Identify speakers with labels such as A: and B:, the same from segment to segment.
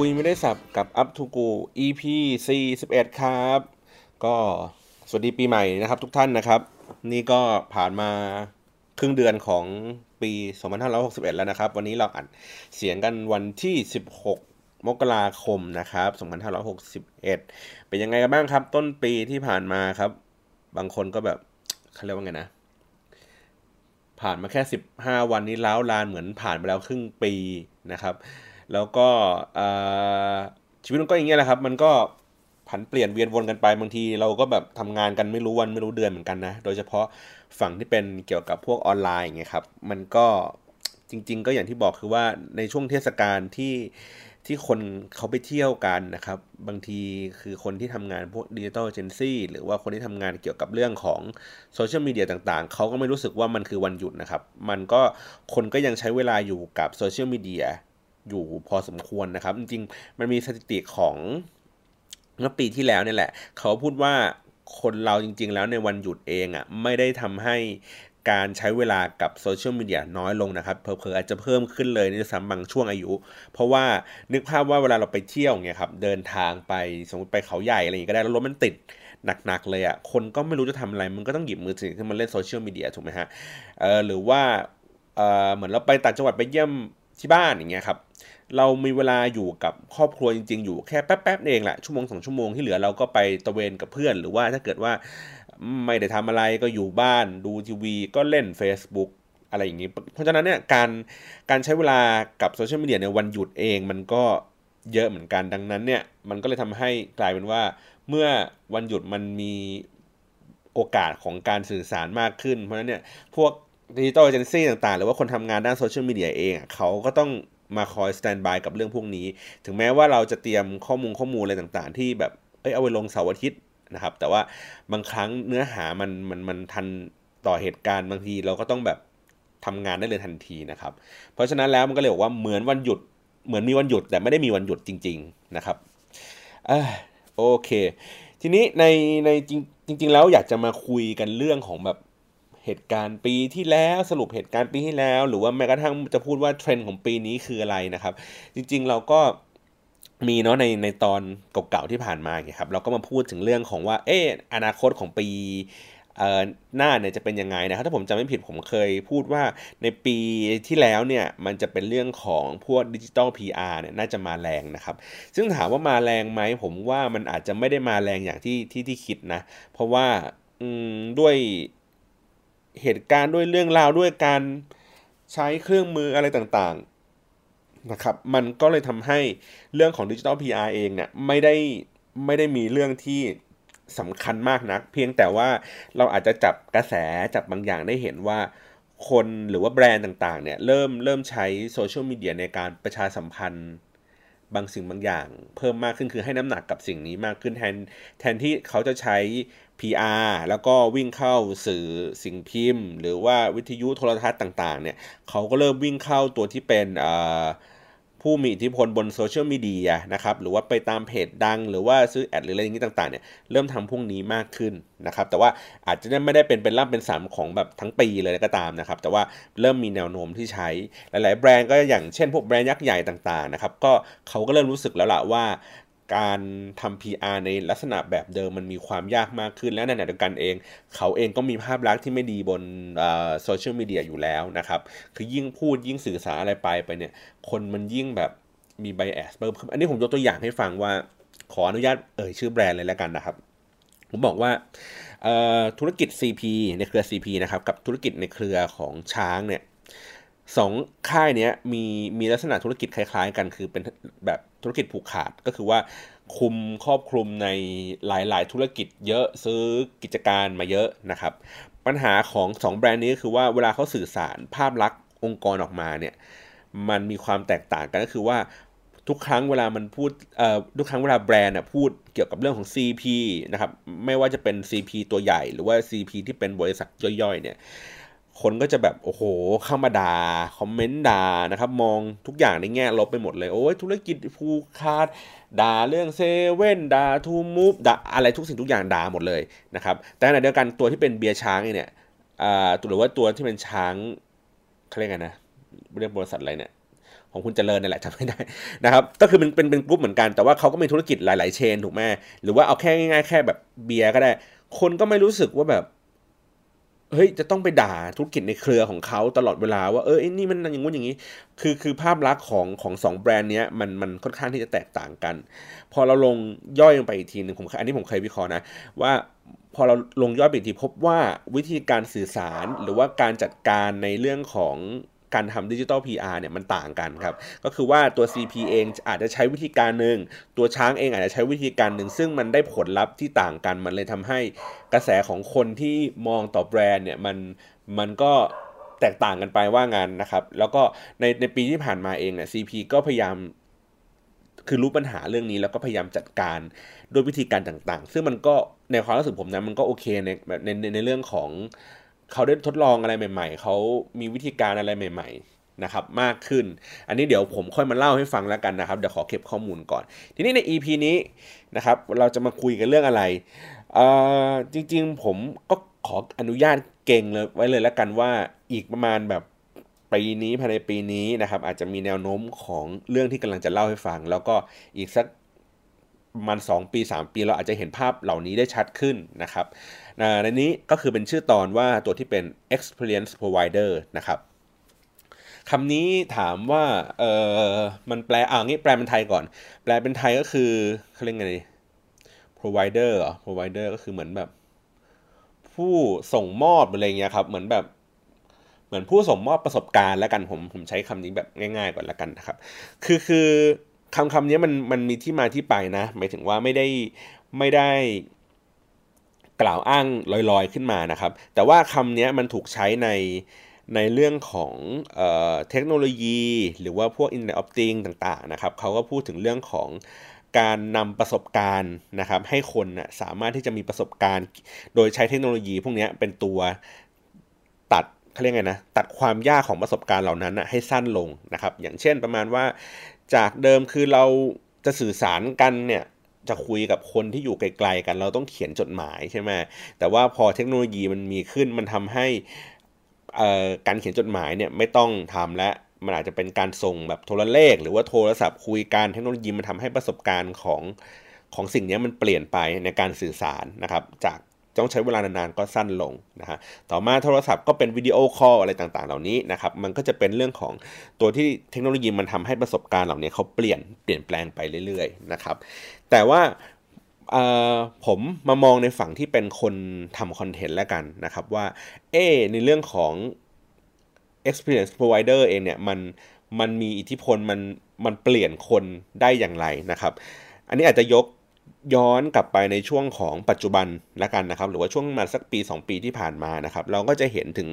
A: คุยไม่ได้สับกับ Up to Go EP 41 ครับ ก็สวัสดีปีใหม่นะครับทุกท่านนะครับ นี่ก็ผ่านมาครึ่งเดือนของปี 2561 แล้วนะครับ วันนี้เราอัดเสียงกันวันที่ 16 มกราคมนะครับ 2561 เป็นยังไงกันบ้างครับ ต้นปีที่ผ่านมาครับ บางคนก็แบบเขาเรียกว่าไงนะ ผ่านมาแค่ 15 วันนี้แล้วลานเหมือนผ่านไปแล้วครึ่งปีนะครับ แล้วก็ชีวิตมันก็อย่างเงี้ยแหละครับ มันก็ผันเปลี่ยนเวียนวนกันไปบางทีเราก็แบบทำงานกันไม่รู้วันไม่รู้เดือนเหมือนกันนะ โดยเฉพาะฝั่งที่เป็นเกี่ยวกับพวกออนไลน์ไงครับ มันก็จริง ๆ ก็อย่างที่บอกคือว่าในช่วงเทศกาลที่ที่คนเขาไปเที่ยวกันนะครับ บางทีคือคนที่ทำงานพวกดิจิทัลเอเจนซี่หรือว่าคนที่ทำงานเกี่ยวกับเรื่องของโซเชียลมีเดียต่างๆ เขาก็ไม่รู้สึกว่ามันคือวันหยุดนะครับ มันก็คนก็ยังใช้เวลาอยู่กับโซเชียลมีเดีย อยู่พอสมควรนะครับ จริงๆ มันมีสถิติของเมื่อปีที่แล้วเนี่ยแหละ เขาพูดว่าคนเราจริง ๆ แล้วในวันหยุดเองอะ่ะไม่ได้ทำให้การใช้เวลากับโซเชียลมีเดียน้อยลงนะครับเพอเพออาจจะเพิ่มขึ้นเลยในสามบางช่วงอายุ เพราะว่านึกภาพว่าเวลาเราไปเที่ยวเนี่ยครับเดินทางไปสมมติไปเขาใหญ่อะไรอย่างนี้ก็ได้แล้วรถมันติดหนักๆเลยอะ่ะคนก็ไม่รู้จะทำอะไร มันก็ต้องหยิบมือถือขึ้นมาเล่นโซเชียลมีเดียถูกไหมฮะเออหรือว่าเออเหมือนเราไปต่างจังหวัดไปเยี่ยมที่บ้านอย่างเงี้ยครับ เรามีเวลาอยู่กับครอบครัวจริง ๆ อยู่แค่แป๊บๆเองแหละชั่วโมงสองชั่วโมงที่เหลือเราก็ไปตะเวนกับเพื่อน หรือว่าถ้าเกิดว่าไม่ได้ทำอะไรก็อยู่บ้านดูทีวี ก็เล่น Facebook อะไรอย่างนี้ เพราะฉะนั้นเนี่ยการการใช้เวลากับโซเชียลมีเดียในวันหยุดเองมันก็เยอะเหมือนกันดังนั้นเนี่ยมันก็เลยทำให้กลายเป็นว่า เมื่อวันหยุดมันมีโอกาสของการสื่อสารมากขึ้น เพราะฉะนั้นเนี่ยพวก digital agency ต่างๆ หรือว่าคนทำงานด้านโซเชียลมีเดียเองเขาก็ต้อง มาคอย standby กับเรื่องพวกนี้ ถึงแม้ว่าเราจะเตรียมข้อมูลข้อมูลอะไรต่างๆ ที่แบบเอ้ยเอาไว้ลงเสาร์อาทิตย์นะครับ แต่ว่าบางครั้งเนื้อหามันมันมันทันต่อเหตุการณ์บางทีเราก็ต้องแบบทำงานได้เลยทันทีนะครับ เพราะฉะนั้นแล้วมันก็เลยบอกว่าเหมือนวันหยุดเหมือนมีวันหยุดแต่ไม่ได้มีวันหยุดจริง ๆนะครับอโอเค ทีนี้ในในจริงจริง ๆ แล้วอยากจะมาคุยกันเรื่องของแบบ เหตุการณ์ปีที่แล้วสรุปเหตุการณ์ปีที่แล้ว หรือว่าแม้กระทั่งจะพูดว่าเทรนด์ของปีนี้คืออะไรนะครับ จริงๆเราก็มีเนาะในในตอนเก่าๆที่ผ่านมาไงครับเราก็มาพูดถึงเรื่องของว่าเอออนาคตของปีหน้าเนี่ยจะเป็นยังไงนะครับถ้าผมจำไม่ผิดผมเคยพูดว่าในปีที่แล้วเนี่ยมันจะเป็นเรื่องของพวกดิจิตอล PR เนี่ยน่าจะมาแรงนะครับ ซึ่งถามว่ามาแรงไหมผมว่ามันอาจจะไม่ได้มาแรงอย่างที่ที่ที่คิดนะ เพราะว่าด้วย เหตุการณ์ด้วยเรื่องราวด้วยการใช้เครื่องมืออะไรต่างๆนะครับมันก็เลยทำให้เรื่องของดิจิทัล PR เองเนี่ยไม่ได้ไม่ได้มีเรื่องที่สำคัญมากนัก เพียงแต่ว่าเราอาจจะจับกระแสจับบางอย่างได้เห็นว่าคนหรือว่าแบรนด์ต่างๆเนี่ยเริ่มเริ่มใช้โซเชียลมีเดียในการประชาสัมพันธ์ บางสิ่งบางอย่างเพิ่มมากขึ้นคือให้น้ำหนักกับสิ่งนี้มากขึ้นแทนแทนที่เขาจะใช้ PR แล้วก็วิ่งเข้าสื่อสิ่งพิมพ์ หรือว่าวิทยุโทรทัศน์ต่างๆเนี่ยเขาก็เริ่มวิ่งเข้าตัวที่เป็น ผู้มีอิทธิพลบนโซเชียลมีเดียนะครับหรือว่าไปตามเพจดัง หรือว่าซื้อแอดหรืออะไรอย่างนี้ต่างๆเนี่ยเริ่มทำพวกนี้มากขึ้นนะครับแต่ว่าอาจจะไม่ได้เป็นเป็นร่ำเป็นสามของแบบทั้งปีเลยก็ตามนะครับแต่ว่าเริ่มมีแนวโน้มที่ใช้หลาย ๆ แบรนด์ก็อย่างเช่น พวกแบรนด์ยักษ์ใหญ่ต่างๆนะครับก็เขาก็เริ่มรู้สึกแล้วล่ะว่า การทำ PR ในลักษณะแบบเดิมมันมีความยากมากขึ้น และในขณะเดียวกันเอง เขาเองก็มีภาพลักษณ์ที่ไม่ดีบนโซเชียลมีเดียอยู่แล้วนะครับ คือยิ่งพูดยิ่งสื่อสารอะไรไปไปเนี่ย คนมันยิ่งแบบมีไบแอสเพิ่มขึ้นอันนี้ผมยกตัวอย่างให้ฟังว่า ขออนุญาตเอ่ยชื่อแบรนด์เลยแล้วกันนะครับ ผมบอกว่าธุรกิจ CP ในเครือ CP นะครับ กับธุรกิจในเครือของช้างเนี่ย สองค่ายนี้มีมีลักษณะธุรกิจคล้าย ๆ กัน คือเป็นแบบธุรกิจผูกขาดก็คือว่าคุมครอบคลุมในหลายๆ ธุรกิจเยอะซื้อกิจการมาเยอะนะครับ ปัญหาของ2แบรนด์นี้คือว่าเวลาเขาสื่อสารภาพลักษณ์องค์กรออกมาเนี่ยมันมีความแตกต่างกันก็คือว่าทุกครั้งเวลามันพูดเอ่อทุกครั้งเวลาแบรนด์พูดเกี่ยวกับเรื่องของ CP นะครับไม่ว่าจะเป็น CP ตัวใหญ่ หรือว่า CP ที่เป็นบริษัทย่อยๆเนี่ย คนก็จะแบบโอ้โหเข้ามาด่าคอมเมนต์ด่านะครับ มองทุกอย่างในแง่ลบไปหมดเลย โอ้ยธุรกิจฟูคาดด่าเรื่องเซเว่นด่าทูมูฟด่าอะไรทุกสิ่งทุกอย่างด่าหมดเลยนะครับแต่ในเดียวกันตัวที่เป็นเบียร์ช้างเนี่ยอ่าหรือว่าตัวที่เป็นช้างเขาเรียกไงนะเรียกบริษัทอะไรเนี่ยของคุณเจริญนี่แหละจำไม่ได้นะครับก็คือมันเป็นเป็นกลุ่มเหมือนกันแต่ว่าเขาก็มีธุรกิจหลาย ๆ เชนถูกไหมหรือว่าเอาแค่ง่ายๆแค่แบบเบียร์ก็ได้ คนก็ไม่รู้สึกว่าแบบ เฮ้ยจะต้องไปด่าธุรกิจในเครือของเขาตลอดเวลาว่าเออไอ้นี่มันอย่างงู้นอย่างนี้ คือคือภาพลักษณ์ของของสองแบรนด์เนี้ยมันมันค่อนข้างที่จะแตกต่างกัน พอเราลงย่อยลงไปอีกทีหนึ่งผมอันนี้ผมเคยวิเคราะห์นะว่าพอเราลงย่อยไปอีกทีพบว่าวิธีการสื่อสารหรือว่าการจัดการในเรื่องของ การทำดิจิตอล PR เนี่ยมันต่างกันครับ ก็คือว่าตัว CP เองอาจจะใช้วิธีการหนึ่ง ตัวช้างเองอาจจะใช้วิธีการหนึ่ง ซึ่งมันได้ผลลัพธ์ที่ต่างกัน มันเลยทำให้กระแสของคนที่มองต่อแบรนด์เนี่ยมันมันก็แตกต่างกันไปว่างานนะครับ แล้วก็ในในปีที่ผ่านมาเองเนี่ย CP ก็พยายามคือรู้ปัญหาเรื่องนี้แล้วก็พยายามจัดการด้วยวิธีการต่างๆ ซึ่งมันก็ในความรู้สึกผมนะมันก็โอเคในในในในเรื่องของ เขาได้ทดลองอะไรใหม่ ๆ เขามีวิธีการอะไรใหม่ ๆนะครับมากขึ้น อันนี้เดี๋ยวผมค่อยมาเล่าให้ฟังแล้วกันนะครับเดี๋ยวขอเก็บข้อมูลก่อน ทีนี้ใน EP นี้นะครับเราจะมาคุยกันเรื่องอะไรจริงๆผมก็ขออนุญาตเก่งเลยไว้เลยแล้วกันว่าอีกประมาณแบบปีนี้ภายในปีนี้นะครับ อาจจะมีแนวโน้มของเรื่องที่กำลังจะเล่าให้ฟัง แล้วก็อีกสักประมัน2ปี 3 ปีเราอาจจะเห็นภาพเหล่านี้ได้ชัดขึ้นนะครับ ในนี้ก็คือเป็นชื่อตอนว่าตัวที่เป็น experience provider นะครับคำนี้ถามว่าเออมันแปลอ่างี้แปลเป็นไทยก่อน แปลเป็นไทยก็คือเขาเรียกไง provider เหรอ provider ก็คือเหมือนแบบ ผู้ส่งมอบอะไรเงี้ยครับ เหมือนแบบเหมือนผู้ส่งมอบประสบการณ์แล้วกันผมผมใช้คำนี้แบบง่าย ๆ ก่อนแล้วกันนะครับ คือคือคำคำนี้มันมันมีที่มาที่ไปนะหมายถึงว่าไม่ได้ไม่ได้ กล่าวอ้างลอยๆขึ้นมานะครับ แต่ว่าคำนี้มันถูกใช้ในในเรื่องของเออเทคโนโลยี หรือว่าพวก Internet of Things ต่างๆนะครับเขาก็พูดถึงเรื่องของการนำประสบการณ์นะครับ ให้คนนะสามารถที่จะมีประสบการณ์ โดยใช้เทคโนโลยี พวกนี้เป็นตัวตัดเขาเรียกไงนะตัดความยากของประสบการณ์เหล่านั้นนะให้สั้นลงนะครับ อย่างเช่นประมาณว่าจากเดิมคือเราจะสื่อสารกันเนี่ย จะคุยกับคนที่อยู่ไกลๆกันเราต้องเขียนจดหมายใช่ไหมแต่ว่าพอเทคโนโลยีมันมีขึ้นมันทำให้การเขียนจดหมายเนี่ยไม่ต้องทำและมันอาจจะเป็นการส่งแบบโทรเลข หรือว่าโทรศัพท์คุยกันเทคโนโลยีมันทำให้ประสบการณ์ของของสิ่งนี้มันเปลี่ยนไปในการสื่อสารนะครับ จากต้องใช้เวลานานๆก็สั้นลงนะฮะ ต่อมาโทรศัพท์ก็เป็นวิดีโอคอลอะไรต่างๆ เหล่านี้นะครับ มันก็จะเป็นเรื่องของตัวที่เทคโนโลยีมันทำให้ประสบการณ์เหล่านี้เขาเปลี่ยนเปลี่ยนแปลงไปเรื่อยๆนะครับ แต่ว่าผมมามองในฝั่งที่เป็นคนทำคอนเทนต์แล้วกันนะครับว่าเอในเรื่องของ experience provider เองเนี่ยมันมันมีอิทธิพลมันมันเปลี่ยนคนได้อย่างไรนะครับ อันนี้อาจจะยกย้อนกลับไปในช่วงของปัจจุบันละกันนะครับ หรือว่าช่วงมาสักปี 2 ปีที่ผ่านมานะครับ เราก็จะเห็นถึง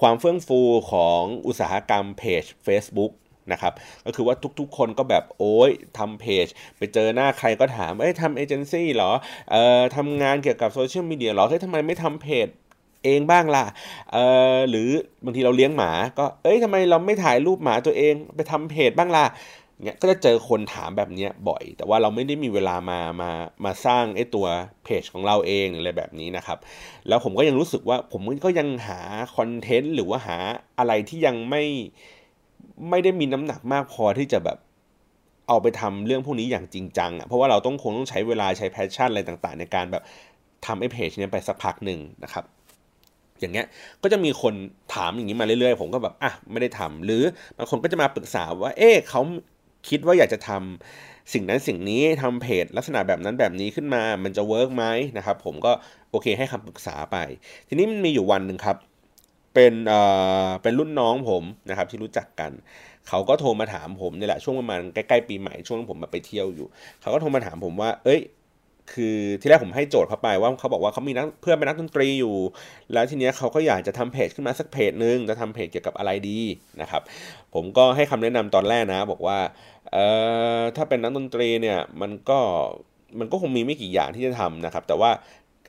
A: ความเฟื่องฟูของอุตสาหกรรมเพจ Facebook นะครับ ก็คือว่าทุกๆ คนก็แบบโอ้ยทำเพจ ไปเจอหน้าใครก็ถามเอ้ยทำเอเจนซี่เหรอเอ่อทำงานเกี่ยวกับโซเชียลมีเดียเหรอเฮ้ยทำไมไม่ทำเพจเองบ้างล่ะ เอ่อหรือบางทีเราเลี้ยงหมา ก็ เอ้ยทำไมเราไม่ถ่ายรูปหมาตัวเองไปทำเพจบ้างล่ะเนี่ยก็จะเจอคนถามแบบนี้บ่อย แต่ว่าเราไม่ได้มีเวลามา มา มาสร้างไอ้ตัวเพจของเราเองอะไรแบบนี้นะครับ แล้วผมก็ยังรู้สึกว่าผมก็ยังหาคอนเทนต์หรือว่าหาอะไรที่ยังไม่ ไม่ได้มีน้ำหนักมากพอที่จะแบบเอาไปทำเรื่องพวกนี้อย่างจริงจังอะเพราะว่าเราต้องคงต้องใช้เวลาใช้แพชชั่นอะไรต่าง ๆ ในการแบบทำไอ้เพจนี้ไปสักพักหนึ่งนะครับ อย่างเงี้ยก็จะมีคนถามอย่างนี้มาเรื่อยๆ ผมก็แบบอะไม่ได้ทำหรือบางคนก็จะมาปรึกษาว่า เอ๊ะเขาคิดว่าอยากจะทำสิ่งนั้นสิ่งนี้ทำเพจลักษณะแบบนั้นแบบนี้ขึ้นมามันจะเวิร์กไหมนะครับ ผมก็โอเคให้คำปรึกษาไป ทีนี้มันมีอยู่วันหนึ่งครับ เป็นเอ่อเป็นรุ่นน้องผมนะครับที่รู้จักกันเขาก็โทรมาถามผมนี่แหละช่วงประมาณใกล้ๆปีใหม่ช่วงผมมาไปเที่ยวอยู่ เขาก็โทรมาถามผมว่า เอ้ย คือที่แรกผมให้โจทย์เขาไปว่าเขาบอกว่าเขามีนักเพื่อนเป็นนักดนตรีอยู่ แล้วทีเนี้ยเขาก็อยากจะทำเพจขึ้นมาสักเพจนึงจะทำเพจเกี่ยวกับอะไรดีนะครับ ผมก็ให้คำแนะนำตอนแรกนะ บอกว่าเอ่อถ้าเป็นนักดนตรีเนี่ยมันก็มันก็คงมีไม่กี่อย่างที่จะทำนะครับ แต่ว่า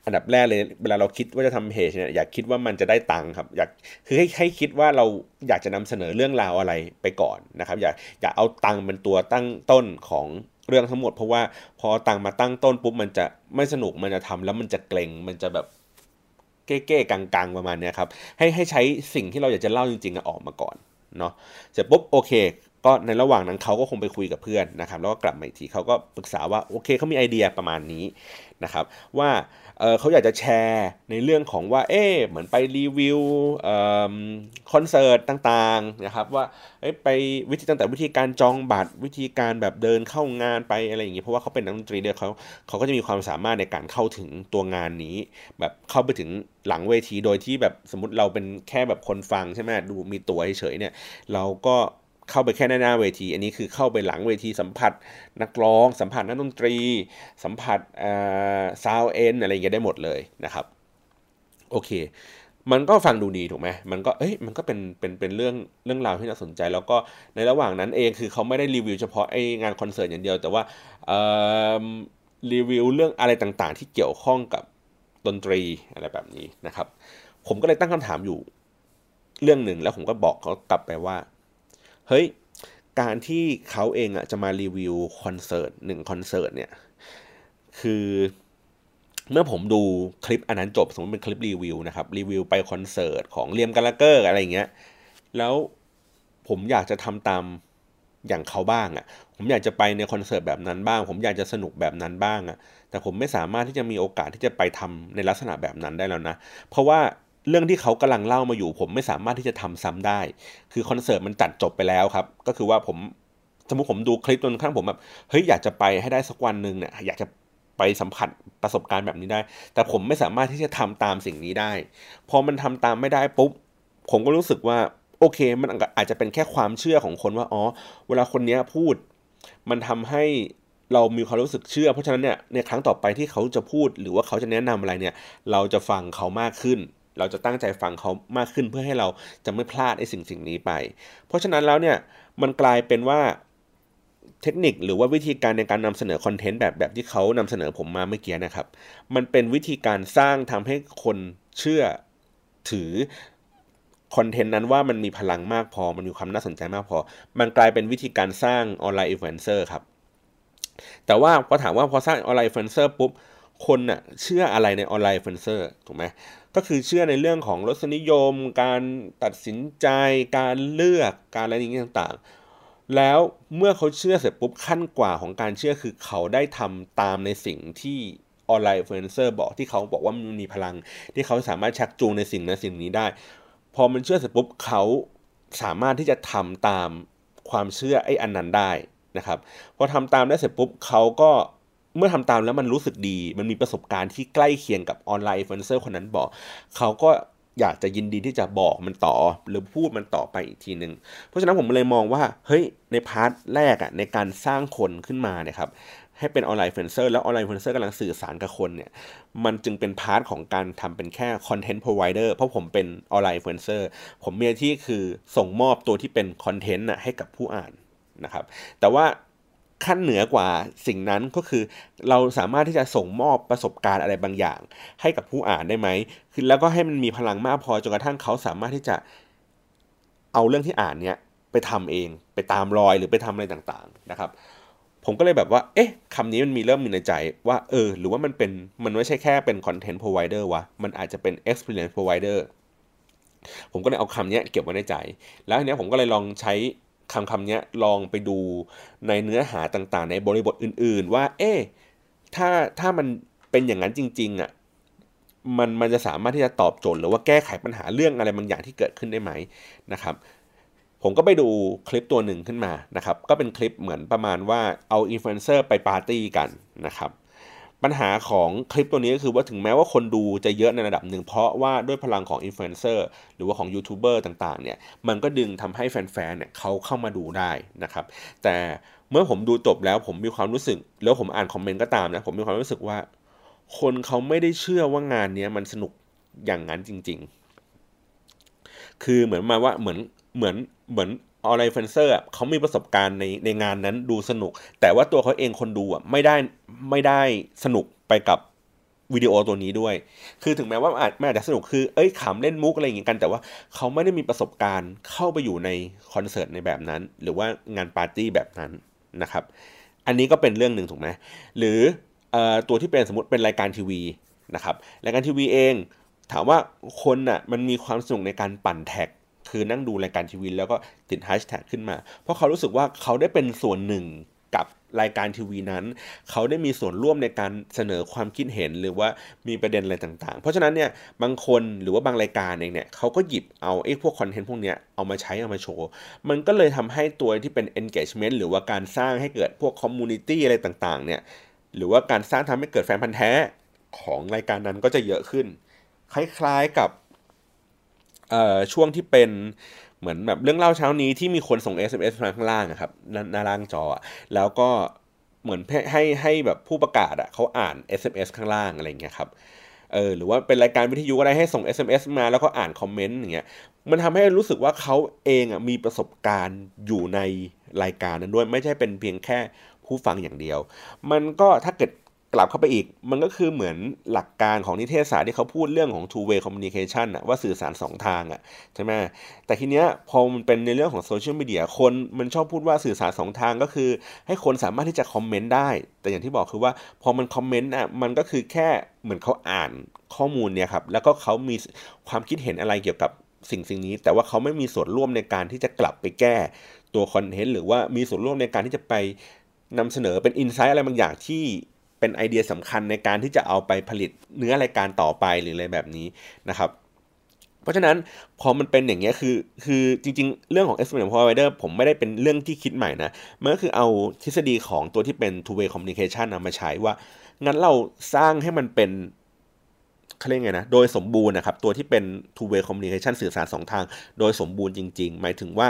A: อันดับแรกเลยเวลาเราคิดว่าจะทำเพจเนี่ยอยากคิดว่ามันจะได้ตังค์ครับอยากคือให้ให้คิดว่าเราอยากจะนำเสนอเรื่องราวอะไรไปก่อนนะครับ อยากอยากเอาตังค์เป็นตัวตั้งต้นของเรื่องทั้งหมด เพราะว่าพอตังค์มาตั้งต้นปุ๊บมันจะไม่สนุกมันจะทำแล้วมันจะเกรงมันจะแบบเก้ๆกังๆประมาณนี้ครับให้ให้ใช้สิ่งที่เราอยากจะเล่าจริงๆออกมาก่อนเนาะเสร็จปุ๊บโอเค ก็ในระหว่างนั้นเขาก็คงไปคุยกับเพื่อนนะครับ แล้วก็กลับมาอีกทีเขาก็ปรึกษาว่าโอเคเขามีไอเดียประมาณนี้นะครับ ว่า เขาอยากจะแชร์ในเรื่องของว่าเอ๊เหมือนไปรีวิวคอนเสิร์ตต่างๆนะครับว่าไปวิธีตั้งแต่วิธีการจองบัตรวิธีการแบบเดินเข้างานไปอะไรอย่างนี้เพราะว่าเขาเป็นนักดนตรีเดียวเขาเขาก็จะมีความสามารถในการเข้าถึงตัวงานนี้ แบบเข้าไปถึงหลังเวทีโดยที่แบบสมมติเราเป็นแค่แบบคนฟังใช่ไหมดูมีตัวเฉยๆเนี่ยเราก็ เข้าไปแค่หน้าเวที อันนี้คือเข้าไปหลังเวทีสัมผัสนักร้อง สัมผัสนักดนตรี สัมผัสซาวเอ็นอะไรอย่างเงี้ยได้หมดเลยนะครับ โอเค มันก็ฟังดูดีถูกไหมมันก็เอ้ยมันก็เป็นเป็นเป็นเรื่องเรื่องราวที่น่าสนใจ แล้วก็ในระหว่างนั้นเองคือเขาไม่ได้รีวิวเฉพาะไองานคอนเสิร์ตอย่างเดียว แต่ว่ารีวิวเรื่องอะไรต่างๆ ที่เกี่ยวข้องกับดนตรีอะไรแบบนี้นะครับ ผมก็เลยตั้งคำถามอยู่เรื่องหนึ่งแล้วผมก็บอกเขากลับไปว่า เฮ้ย การที่เขาเองอะจะมารีวิวคอนเสิร์ตหนึ่งคอนเสิร์ตเนี่ย คือเมื่อผมดูคลิปอันนั้นจบสมมติเป็นคลิปรีวิวนะครับ รีวิวไปคอนเสิร์ตของเลียมกัลลาเกอร์อะไรเงี้ย แล้วผมอยากจะทำตามอย่างเขาบ้างอะ่ะ ผมอยากจะไปในคอนเสิร์ตแบบนั้นบ้าง ผมอยากจะสนุกแบบนั้นบ้างอะ่ะ แต่ผมไม่สามารถที่จะมีโอกาสที่จะไปทำในลักษณะแบบนั้นได้แล้วนะ เพราะว่า เรื่องที่เขากำลังเล่ามาอยู่ ผมไม่สามารถที่จะทำซ้ำได้ คือคอนเสิร์ตมันจัดจบไปแล้วครับ ก็คือว่าผมสมมติผมดูคลิปจนข้างผมแบบเฮ้ยอยากจะไปให้ได้สักวันหนึ่งเนี่ยอยากจะไปสัมผัสประสบการณ์แบบนี้ได้ แต่ผมไม่สามารถที่จะทำตามสิ่งนี้ได้ พอมันทำตามไม่ได้ปุ๊บผมก็รู้สึกว่าโอเค มันอาจจะเป็นแค่ความเชื่อของคนว่าอ๋อเวลาคนนี้พูด มันทำให้เรามีความรู้สึกเชื่อ เพราะฉะนั้นเนี่ยในครั้งต่อไปที่เขาจะพูดหรือว่าเขาจะแนะนำอะไรเนี่ย เราจะฟังเขามากขึ้น เราจะตั้งใจฟังเขามากขึ้นเพื่อให้เราจะไม่พลาดไอ้สิ่งสิ่งนี้ไป เพราะฉะนั้นแล้วเนี่ยมันกลายเป็นว่าเทคนิคหรือว่าวิธีการในการนำเสนอคอนเทนต์แบบแบบที่เขานำเสนอผมมาเมื่อกี้นะครับ มันเป็นวิธีการสร้างทำให้คนเชื่อถือคอนเทนต์นั้นว่ามันมีพลังมากพอ มันมีความน่าสนใจมากพอ มันกลายเป็นวิธีการสร้าง online influencer ครับ แต่ว่าพอถามว่าพอสร้าง online influencer ปุ๊บ คนน่ะเชื่ออะไรใน online influencer ถูกไหม ก็คือเชื่อในเรื่องของรสนิยม การตัดสินใจ การเลือกการอะไรอย่างนี้ต่างๆ แล้วเมื่อเขาเชื่อเสร็จปุ๊บขั้นกว่าของการเชื่อคือเขาได้ทำตามในสิ่งที่online influencer บอกที่เขาบอกว่ามันมีพลัง ที่เขาสามารถชักจูงในสิ่งนั้นสิ่งนี้ได้ พอมันเชื่อเสร็จปุ๊บเขาสามารถที่จะทำตามความเชื่อไอ้อันนั้นได้นะครับพอทำตามได้เสร็จปุ๊บเขาก็ เมื่อทำตามแล้วมันรู้สึกดี มันมีประสบการณ์ที่ใกล้เคียงกับ online influencer คนนั้นบอก เขาก็อยากจะยินดีที่จะบอกมันต่อหรือพูดมันต่อไปอีกทีหนึ่งเพราะฉะนั้นผมเลยมองว่าเฮ้ยใน part แรกอะในการสร้างคนขึ้นมาเนี่ยครับให้เป็น online influencer แล้ว online influencer กำลังสื่อสารกับคนเนี่ยมันจึงเป็น part ของการทำเป็นแค่ content provider เพราะผมเป็น online influencer ผมมีหน้าที่คือส่งมอบตัวที่เป็นคอนเทนต์ให้กับผู้อ่านนะครับแต่ว่า ขั้นเหนือกว่าสิ่งนั้นก็คือ เราสามารถที่จะส่งมอบประสบการณ์อะไรบางอย่าง ให้กับผู้อ่านได้ไหมคือแล้วก็ให้มันมีพลังมากพอจนกระทั่งเขาสามารถที่จะเอาเรื่องที่อ่านเนี้ยไปทำเอง ไปตามรอยหรือไปทำอะไรต่างๆนะครับ ผมก็เลยแบบว่า เอ๊ะคำนี้มันมีเริ่มมีในใจว่า เออ หรือว่ามันเป็น มันไม่ใช่แค่เป็นคอนเทนต์พรอไวเดอร์วะ มันอาจจะเป็น experience provider ผมก็เลยเอาคำนี้เก็บไว้ในใจ แล้วทีนี้ผมก็เลยลองใช้ คำคำนี้ลองไปดูในเนื้อหาต่างๆ ในบริบทอื่น ๆ ว่า เอ๊ถ้าถ้ามันเป็นอย่างนั้นจริง ๆอะมันมันจะสามารถที่จะตอบโจทย์หรือว่าแก้ไขปัญหาเรื่องอะไรบางอย่างที่เกิดขึ้นได้ไหมนะครับ ผมก็ไปดูคลิปตัวหนึ่งขึ้นมานะครับ ก็เป็นคลิปเหมือนประมาณว่าเอาอินฟลูเอนเซอร์ไปปาร์ตี้กันนะครับ ปัญหาของคลิปตัวนี้ก็คือว่าถึงแม้ว่าคนดูจะเยอะในระดับหนึ่ง เพราะว่าด้วยพลังของอินฟลูเอนเซอร์หรือว่าของยูทูบเบอร์ต่างๆเนี่ยมันก็ดึงทำให้แฟนๆเนี่ยเขาเข้ามาดูได้นะครับ แต่เมื่อผมดูจบแล้วผมมีความรู้สึก แล้วผมอ่านคอมเมนต์ก็ตามนะผมมีความรู้สึกว่า คนเขาไม่ได้เชื่อว่างานนี้มันสนุกอย่างนั้นจริง ๆ คือเหมือนมาว่าเหมือนเหมือนเหมือน online influencer เขามีประสบการณ์ในในงานนั้นดูสนุก แต่ว่าตัวเขาเองคนดูอะไม่ได้ไม่ได้สนุกไปกับวิดีโอตัวนี้ด้วย คือถึงแม้ว่าอาจไม่อาจจะสนุกคือ เอ้ยขำเล่นมุกอะไรอย่างงี้กัน แต่ว่าเขาไม่ได้มีประสบการณ์เข้าไปอยู่ในคอนเสิร์ตในแบบนั้น หรือว่างานปาร์ตี้แบบนั้นนะครับ อันนี้ก็เป็นเรื่องหนึ่งถูกไหมหรือตัวที่เป็นสมมติเป็นรายการทีวีนะครับ รายการทีวีเอง ถามว่าคนน่ะมันมีความสนุกในการปั่นแท็ก คือนั่งดูรายการทีวีแล้วก็ติดแฮชแท็กขึ้นมา เพราะเขารู้สึกว่าเขาได้เป็นส่วนหนึ่งกับรายการทีวีนั้น เขาได้มีส่วนร่วมในการเสนอความคิดเห็นหรือว่ามีประเด็นอะไรต่างๆ เพราะฉะนั้นเนี่ยบางคนหรือว่าบางรายการเองเนี่ยเขาก็หยิบเอาไอ้พวกคอนเทนต์พวกเนี้ยเอามาใช้เอามาโชว์ มันก็เลยทำให้ตัวที่เป็น engagement หรือว่าการสร้างให้เกิดพวก community อะไรต่างๆเนี่ยหรือว่าการสร้างทำให้เกิดแฟนพันธ์แท้ของรายการนั้นก็จะเยอะขึ้น คล้ายๆกับ ช่วงที่เป็นเหมือนแบบเรื่องเล่าเช้านี้ที่มีคนส่ง SMS มาข้างล่างนะครับหน้าล่างจอแล้วก็เหมือนให้ให้แบบผู้ประกาศอะเขาอ่าน SMS ข้างล่างอะไรเงี้ยครับเออหรือว่าเป็นรายการวิทยุอะไรให้ส่ง SMS มาแล้วก็อ่านคอมเมนต์อย่างเงี้ยมันทำให้รู้สึกว่าเขาเองอะมีประสบการณ์อยู่ในรายการนั้นด้วย ไม่ใช่เป็นเพียงแค่ผู้ฟังอย่างเดียว มันก็ถ้าเกิด กลับเข้าไปอีก มันก็คือเหมือนหลักการของนิเทศศาสตร์ที่เขาพูดเรื่องของ two way communication อะว่าสื่อสารสองทางอะใช่ไหมแต่ทีเนี้ยพอมันเป็นในเรื่องของโซเชียลมีเดียคนมันชอบพูดว่าสื่อสารสองทางก็คือ ให้คนสามารถที่จะคอมเมนต์ได้ แต่อย่างที่บอกคือว่าพอมันคอมเมนต์อะมันก็คือแค่เหมือนเขาอ่านข้อมูลเนี่ยครับแล้วก็เขามีความคิดเห็นอะไรเกี่ยวกับสิ่งสิ่งนี้ แต่ว่าเขาไม่มีส่วนร่วมในการที่จะกลับไปแก้ตัวคอนเทนต์หรือว่ามีส่วนร่วมในการที่จะไปนำเสนอเป็นอินไซต์อะไรบางอย่างที่ เป็นไอเดียสำคัญในการที่จะเอาไปผลิตเนื้อรายการต่อไปหรืออะไรแบบนี้นะครับ เพราะฉะนั้นพอมันเป็นอย่างเงี้ยคือคือจริงๆ เรื่องของ experiment provider ผมไม่ได้เป็นเรื่องที่คิดใหม่นะมันก็คือเอาทฤษฎีของตัวที่เป็น two way communication นำมาใช้ว่า งั้นเราสร้างให้มันเป็นเขาเรียกไงนะ โดยสมบูรณ์นะครับ ตัวที่เป็น two way communication สื่อสารสองทาง โดยสมบูรณ์จริง ๆ หมายถึงว่า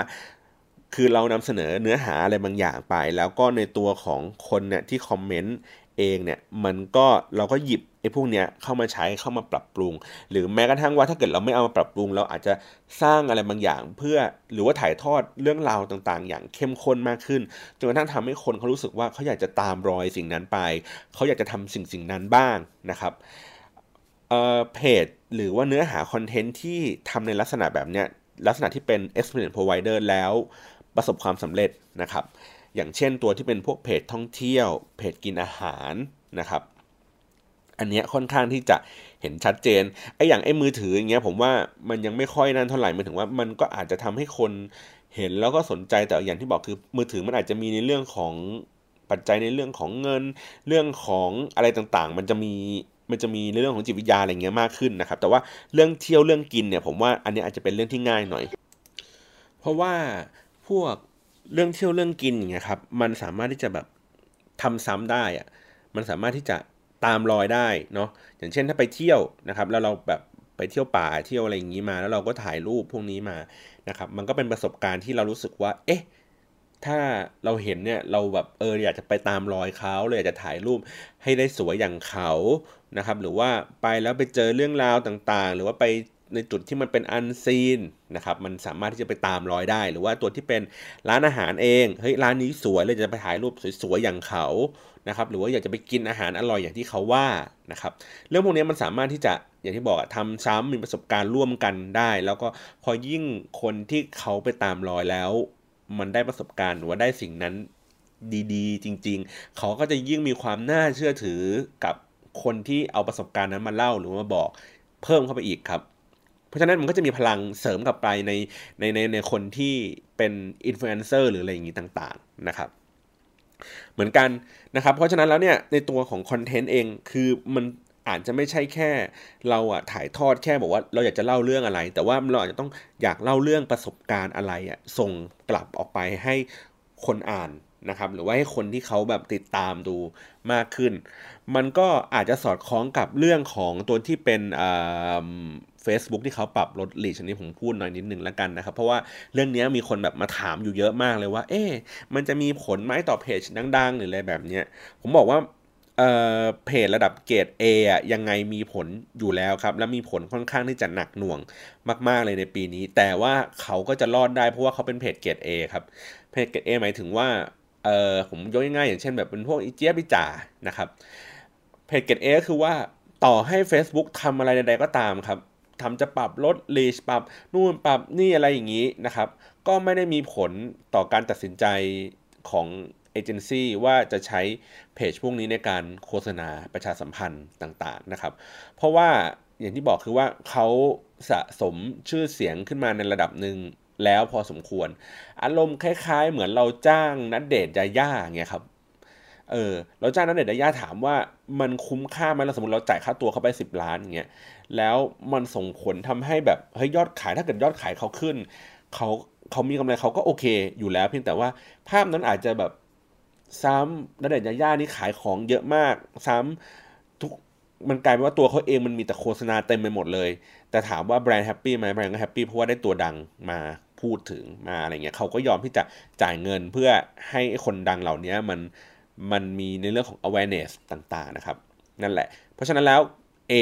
A: คือเรานำเสนอเนื้อหาอะไรบางอย่างไป แล้วก็ในตัวของคนเนี่ยที่คอมเมนต์ เองเนี่ยมันก็เราก็หยิบไอ้พวกเนี้ยเข้ามาใช้เข้ามาปรับปรุง หรือแม้กระทั่งว่าถ้าเกิดเราไม่เอามาปรับปรุง เราอาจจะสร้างอะไรบางอย่าง เพื่อหรือว่าถ่ายทอดเรื่องราวต่างๆ อย่างเข้มข้นมากขึ้นจนกระทั่งทำให้คนเขารู้สึกว่าเขาอยากจะตามรอยสิ่งนั้นไป เขาอยากจะทำสิ่งสิ่งนั้นบ้างนะครับเอ่อเพจหรือว่าเนื้อหาคอนเทนต์ที่ทำในลักษณะแบบเนี้ยลักษณะที่เป็น experience provider แล้วประสบความสำเร็จนะครับ อย่างเช่นตัวที่เป็นพวกเพจท่องเที่ยว เพจกินอาหารนะครับ อันนี้ค่อนข้างที่จะเห็นชัดเจนไอ้อย่างไอ้มือถืออย่างเงี้ยผมว่ามันยังไม่ค่อยนั่นเท่าไหร่มายถึงว่ามันก็อาจจะทำให้คนเห็นแล้วก็สนใจแต่อย่างที่บอกคือมือถือมันอาจจะมีในเรื่องของปัจจัยในเรื่องของเงิน เรื่องของอะไรต่างๆ มันจะมีมันจะมีในเรื่องของจิตวิทยาอะไรเงี้ยมากขึ้นนะครับ แต่ว่าเรื่องเที่ยวเรื่องกินเนี่ยผมว่าอันนี้อาจจะเป็นเรื่องที่ง่ายหน่อย เพราะว่าพวก เรื่องเที่ยวเรื่องกินอย่างเงี้ยครับ มันสามารถที่จะแบบทำซ้ำได้อะมันสามารถที่จะตามรอยได้เนาะอย่างเช่นถ้าไปเที่ยวนะครับ แล้วเราแบบไปเที่ยวป่าเที่ยวอะไรอย่างนี้มา แล้วเราก็ถ่ายรูปพวกนี้มานะครับ มันก็เป็นประสบการณ์ที่เรารู้สึกว่า เอ๊ะ ถ้าเราเห็นเนี่ยเราแบบเอออยากจะไปตามรอยเขาเลยอยากจะถ่ายรูปให้ได้สวยอย่างเขานะครับ หรือว่าไปแล้วไปเจอเรื่องราวต่างๆ หรือว่าไป ในจุดที่มันเป็นอันซีนนะครับมันสามารถที่จะไปตามรอยได้ หรือว่าตัวที่เป็นร้านอาหารเองเฮ้ยร้านนี้สวยเลยจะไปถ่ายรูปสวยๆอย่างเขานะครับหรือว่าอยากจะไปกินอาหารอร่อยอย่างที่เขาว่านะครับเรื่องพวกนี้มันสามารถที่จะอย่างที่บอกอะทำซ้ำมีประสบการณ์ร่วมกันได้ แล้วก็พอยิ่งคนที่เขาไปตามรอยแล้ว มันได้ประสบการณ์หรือว่าได้สิ่งนั้นดีๆ จริง ๆ เขาก็จะยิ่งมีความน่าเชื่อถือกับคนที่เอาประสบการณ์นั้นมาเล่าหรือมาบอกเพิ่มเข้าไปอีกครับ เพราะฉะนั้นมันก็จะมีพลังเสริมกลับไปในในในในคนที่เป็นอินฟลูเอนเซอร์หรืออะไรอย่างนี้ต่างๆนะครับ เหมือนกันนะครับ เพราะฉะนั้นแล้วเนี่ยในตัวของคอนเทนต์เองคือมันอาจจะไม่ใช่แค่เราอะถ่ายทอดแค่บอกว่าเราอยากจะเล่าเรื่องอะไร แต่ว่าเราอาจจะต้องอยากเล่าเรื่องประสบการณ์อะไรอะส่งกลับออกไปให้คนอ่านนะครับ หรือว่าให้คนที่เขาแบบติดตามดูมากขึ้น มันก็อาจจะสอดคล้องกับเรื่องของตัวที่เป็นอ่า Facebook ที่เขาปรับลดลีชนี้ผมพูดหน่อยนิดนึงแล้วกันนะครับ เพราะว่าเรื่องนี้มีคนแบบมาถามอยู่เยอะมากเลยว่า เอ๊ะมันจะมีผลไหมต่อเพจดัง ๆ หรืออะไรแบบเนี้ยผมบอกว่าเอ่อเพจระดับเกรด A อะยังไงมีผลอยู่แล้วครับ และมีผลค่อนข้างที่จะหนักหน่วงมาก ๆ เลยในปีนี้ แต่ว่าเขาก็จะรอดได้เพราะว่าเขาเป็นเพจเกรด A ครับเพจเกรด A หมายถึงว่าเอ่อผมยกง่ายๆอย่างเช่นแบบเป็นพวกอีเจี๊ยบิจ่านะครับเพจเกรด A คือว่าต่อให้ Facebook ทำอะไรใดๆก็ตามครับ ทำจะปรับลดลีชปรับนู่นปรับนี่อะไรอย่างนี้นะครับ ก็ไม่ได้มีผลต่อการตัดสินใจของเอเจนซี่ว่าจะใช้เพจพวกนี้ในการโฆษณาประชาสัมพันธ์ต่างๆนะครับ เพราะว่าอย่างที่บอกคือว่าเขาสะสมชื่อเสียงขึ้นมาในระดับหนึ่งแล้วพอสมควร อารมณ์คล้ายๆ เหมือนเราจ้างนัดเดทยาย่าเงี้ยครับ เออเราจ้างนัดเดทยาย่าถามว่ามันคุ้มค่าไหมเราสมมติเราจ่ายค่าตัวเขาไปสิบล้านเงี้ยแล้วมันส่งผลทำให้แบบเฮ้ยยอดขายถ้าเกิดยอดขายเขาขึ้นเขาเขามีกำไรเขาก็โอเคอยู่แล้ว เพียงแต่ว่าภาพนั้นอาจจะแบบซ้ำณเดชน์ญาญ่านี่ขายของเยอะมาก ซ้ำทุกมันกลายเป็นว่าตัวเขาเองมันมีแต่โฆษณาเต็มไปหมดเลย แต่ถามว่าแบรนด์ happy ไหมแบรนด์ก็ happy เพราะว่าได้ตัวดังมาพูดถึงมาอะไรเงี้ยเขาก็ยอมที่จะจ่ายเงินเพื่อให้คนดังเหล่านี้มัน มันมีในเรื่องของ awareness ต่างๆนะครับ นั่นแหละ เพราะฉะนั้นแล้ว A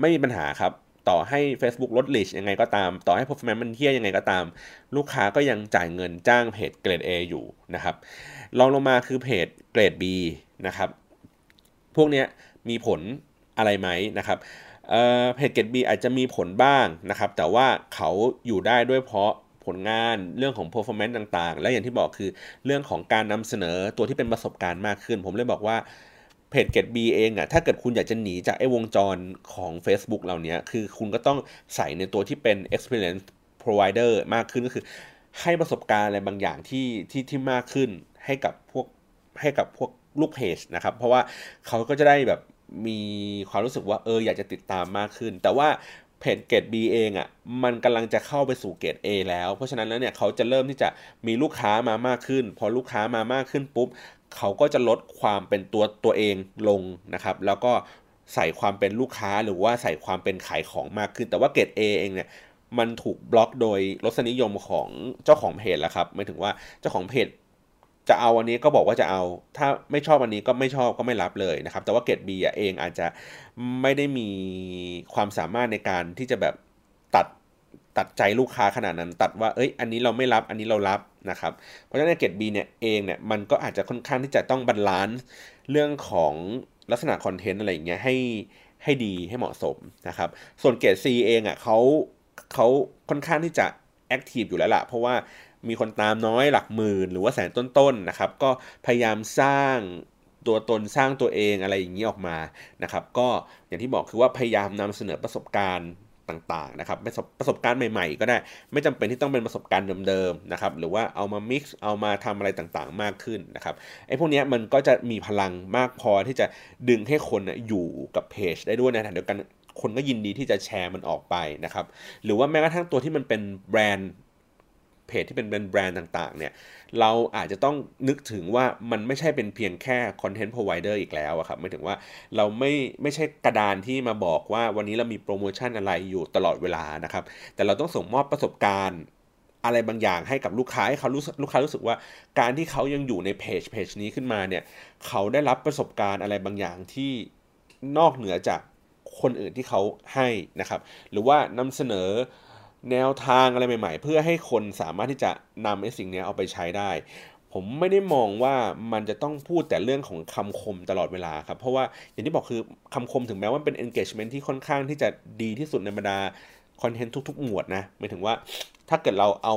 A: ไม่มีปัญหาครับต่อให้ Facebook ลดลิชยังไงก็ตาม ต่อให้ performance มันเที่ยยังไงก็ตาม ลูกค้าก็ยังจ่ายเงินจ้างเพจเกรด A อยู่นะครับลองลงมาคือเพจเกรด B นะครับ พวกนี้มีผลอะไรไหมนะครับเพจเกรด B อาจจะมีผลบ้างนะครับ แต่ว่าเขาอยู่ได้ด้วยเพราะ ผลงานเรื่องของ performance ต่างๆ และอย่างที่บอกคือเรื่องของการนำเสนอตัวที่เป็นประสบการณ์มากขึ้น ผมเลยบอกว่าเพจเกตบีเองอะถ้าเกิดคุณอยากจะหนีจากไอ้วงจรของ Facebook เหล่านี้คือคุณก็ต้องใส่ในตัวที่เป็น experience provider มากขึ้นก็คือให้ประสบการณ์อะไรบางอย่างที่ที่ที่มากขึ้นให้กับพวกให้กับพวกลูกเพจนะครับ เพราะว่าเขาก็จะได้แบบมีความรู้สึกว่าเอออยากจะติดตามมากขึ้น แต่ว่า เพจเกรด B เองอะ่ะมันกำลังจะเข้าไปสู่เกรด A แล้ว เพราะฉะนั้นแล้วเนี่ยเขาจะเริ่มที่จะมีลูกค้ามามากขึ้น พอลูกค้ามามากขึ้นปุ๊บเขาก็จะลดความเป็นตัวตัวเองลงนะครับ แล้วก็ใส่ความเป็นลูกค้าหรือว่าใส่ความเป็นขายของมากขึ้น แต่ว่าเกรด A เองเนี่ยมันถูกบล็อกโดยรสนิยมของเจ้าของเพจแล้วครับหมายถึงว่าเจ้าของเพจ จะเอาอันนี้ก็บอกว่าจะเอา ถ้าไม่ชอบอันนี้ก็ไม่ชอบก็ไม่รับเลยนะครับ แต่ว่าเกรด B เองอาจจะไม่ได้มีความสามารถในการที่จะแบบตัดตัดใจลูกค้าขนาดนั้น ตัดว่าเอ้ย อันนี้เราไม่รับอันนี้เรารับนะครับ เพราะฉะนั้นเกรด B เนี่ยเองเนี่ยมันก็อาจจะค่อนข้างที่จะต้อง balance เรื่องของลักษณะคอนเทนต์อะไรอย่างเงี้ยให้ให้ดีให้เหมาะสมนะครับ ส่วนเกรด C เองอะเขาเขาค่อนข้างที่จะ active อยู่แล้วล่ะเพราะว่า มีคนตามน้อยหลักหมื่น หรือว่าแสนต้นๆนะครับ ก็พยายามสร้างตัวตนสร้างตัวเองอะไรอย่างนี้ออกมานะครับ ก็อย่างที่บอกคือว่าพยายามนำเสนอประสบการณ์ต่างๆนะครับประสบประสบการณ์ใหม่ๆ ก็ได้ ไม่จำเป็นที่ต้องเป็นประสบการณ์เดิมๆนะครับหรือว่าเอามา mix เอามาทำอะไรต่างๆ มากขึ้นนะครับไอ้พวกนี้มันก็จะมีพลังมากพอที่จะดึงให้คนอยู่กับเพจได้ด้วยนะเดียวกันคนก็ยินดีที่จะแชร์มันออกไปนะครับหรือว่าแม้กระทั่งตัวที่มันเป็นแบรนด์ เพจที่เป็นแบรนด์ต่างๆเนี่ยเราอาจจะต้องนึกถึงว่ามันไม่ใช่เป็นเพียงแค่คอนเทนต์พรอไวเดอร์อีกแล้วครับหมายถึงว่าเราไม่ไม่ใช่กระดานที่มาบอกว่าวันนี้เรามีโปรโมชั่นอะไรอยู่ตลอดเวลานะครับแต่เราต้องส่งมอบประสบการณ์อะไรบางอย่างให้กับลูกค้าให้เขารู้ลูกค้ารู้สึกว่าการที่เขายังอยู่ในเพจเพจนี้ขึ้นมาเนี่ยเขาได้รับประสบการณ์อะไรบางอย่างที่นอกเหนือจากคนอื่นที่เขาให้นะครับ หรือว่านำเสนอ แนวทางอะไรใหม่ ๆ เพื่อให้คนสามารถที่จะนำไอ้สิ่งนี้เอาไปใช้ได้ ผมไม่ได้มองว่ามันจะต้องพูดแต่เรื่องของคำคมตลอดเวลาครับ เพราะว่าอย่างที่บอกคือคำคมถึงแม้ว่าเป็น engagement ที่ค่อนข้างที่จะดีที่สุดในบรรดาคอนเทนต์ทุก ๆ หมวดนะหมายถึงว่าถ้าเกิดเราเอา